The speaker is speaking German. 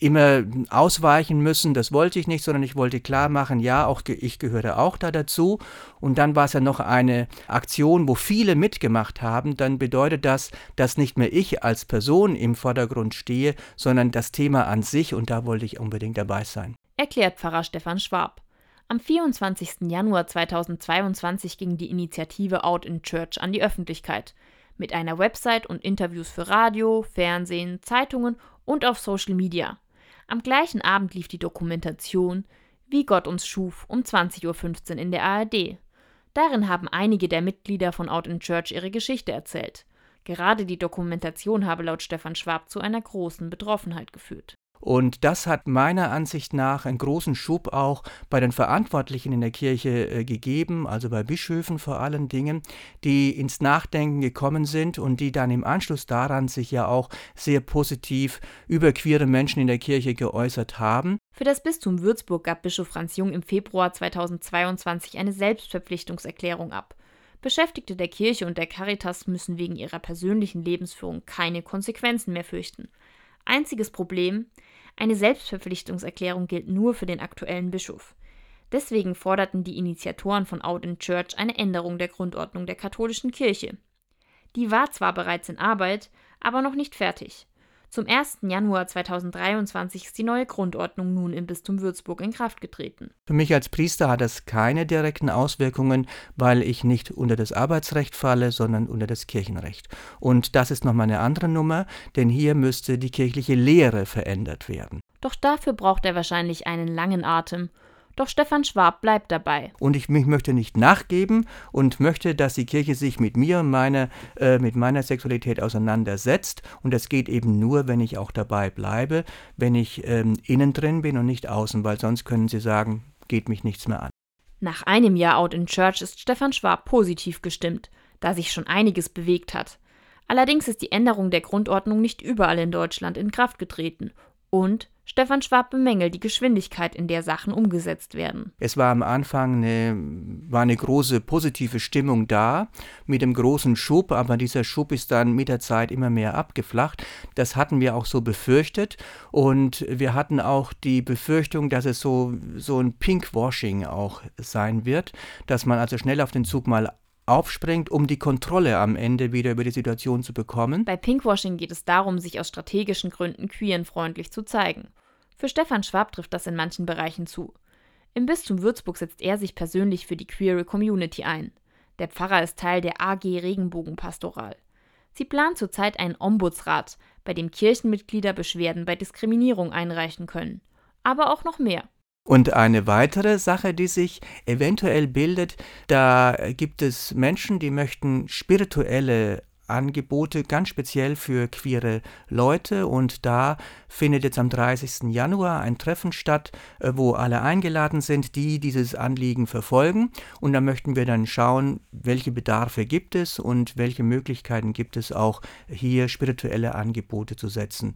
immer ausweichen müssen, das wollte ich nicht, sondern ich wollte klar machen, ja, auch ich gehöre auch da dazu. Und dann war es ja noch eine Aktion, wo viele mitgemacht haben, dann bedeutet das, dass nicht mehr ich als Person im Vordergrund stehe, sondern das Thema an sich und da wollte ich unbedingt dabei sein. Erklärt Pfarrer Stefan Schwab. Am 24. Januar 2022 ging die Initiative Out in Church an die Öffentlichkeit. Mit einer Website und Interviews für Radio, Fernsehen, Zeitungen und auf Social Media. Am gleichen Abend lief die Dokumentation Wie Gott uns schuf um 20.15 Uhr in der ARD. Darin haben einige der Mitglieder von Out in Church ihre Geschichte erzählt. Gerade die Dokumentation habe laut Stefan Schwab zu einer großen Betroffenheit geführt. Und das hat meiner Ansicht nach einen großen Schub auch bei den Verantwortlichen in der Kirche äh, gegeben, also bei Bischöfen vor allen Dingen, die ins Nachdenken gekommen sind und die dann im Anschluss daran sich ja auch sehr positiv über queere Menschen in der Kirche geäußert haben. Für das Bistum Würzburg gab Bischof Franz Jung im Februar 2022 eine Selbstverpflichtungserklärung ab. Beschäftigte der Kirche und der Caritas müssen wegen ihrer persönlichen Lebensführung keine Konsequenzen mehr fürchten. Einziges Problem, eine Selbstverpflichtungserklärung gilt nur für den aktuellen Bischof. Deswegen forderten die Initiatoren von Out in Church eine Änderung der Grundordnung der katholischen Kirche. Die war zwar bereits in Arbeit, aber noch nicht fertig. Zum 1. Januar 2023 ist die neue Grundordnung nun im Bistum Würzburg in Kraft getreten. Für mich als Priester hat das keine direkten Auswirkungen, weil ich nicht unter das Arbeitsrecht falle, sondern unter das Kirchenrecht. Und das ist nochmal eine andere Nummer, denn hier müsste die kirchliche Lehre verändert werden. Doch dafür braucht er wahrscheinlich einen langen Atem doch Stefan Schwab bleibt dabei. Und ich, ich möchte nicht nachgeben und möchte, dass die Kirche sich mit mir und meine, äh, mit meiner Sexualität auseinandersetzt. Und das geht eben nur, wenn ich auch dabei bleibe, wenn ich ähm, innen drin bin und nicht außen, weil sonst können sie sagen, geht mich nichts mehr an. Nach einem Jahr Out in Church ist Stefan Schwab positiv gestimmt, da sich schon einiges bewegt hat. Allerdings ist die Änderung der Grundordnung nicht überall in Deutschland in Kraft getreten und Stefan Schwab bemängelt die Geschwindigkeit, in der Sachen umgesetzt werden. Es war am Anfang eine, war eine große positive Stimmung da mit dem großen Schub, aber dieser Schub ist dann mit der Zeit immer mehr abgeflacht. Das hatten wir auch so befürchtet und wir hatten auch die Befürchtung, dass es so, so ein Pinkwashing auch sein wird, dass man also schnell auf den Zug mal aufspringt, um die Kontrolle am Ende wieder über die Situation zu bekommen. Bei Pinkwashing geht es darum, sich aus strategischen Gründen queerenfreundlich zu zeigen. Für Stefan Schwab trifft das in manchen Bereichen zu. Im Bistum Würzburg setzt er sich persönlich für die queere Community ein. Der Pfarrer ist Teil der AG Regenbogenpastoral. Sie plant zurzeit einen Ombudsrat, bei dem Kirchenmitglieder Beschwerden bei Diskriminierung einreichen können. Aber auch noch mehr. Und eine weitere Sache, die sich eventuell bildet, da gibt es Menschen, die möchten spirituelle Angebote ganz speziell für queere Leute und da findet jetzt am 30. Januar ein Treffen statt, äh, wo alle eingeladen sind, die dieses Anliegen verfolgen und da möchten wir dann schauen, welche Bedarfe gibt es und welche Möglichkeiten gibt es auch hier spirituelle Angebote zu setzen.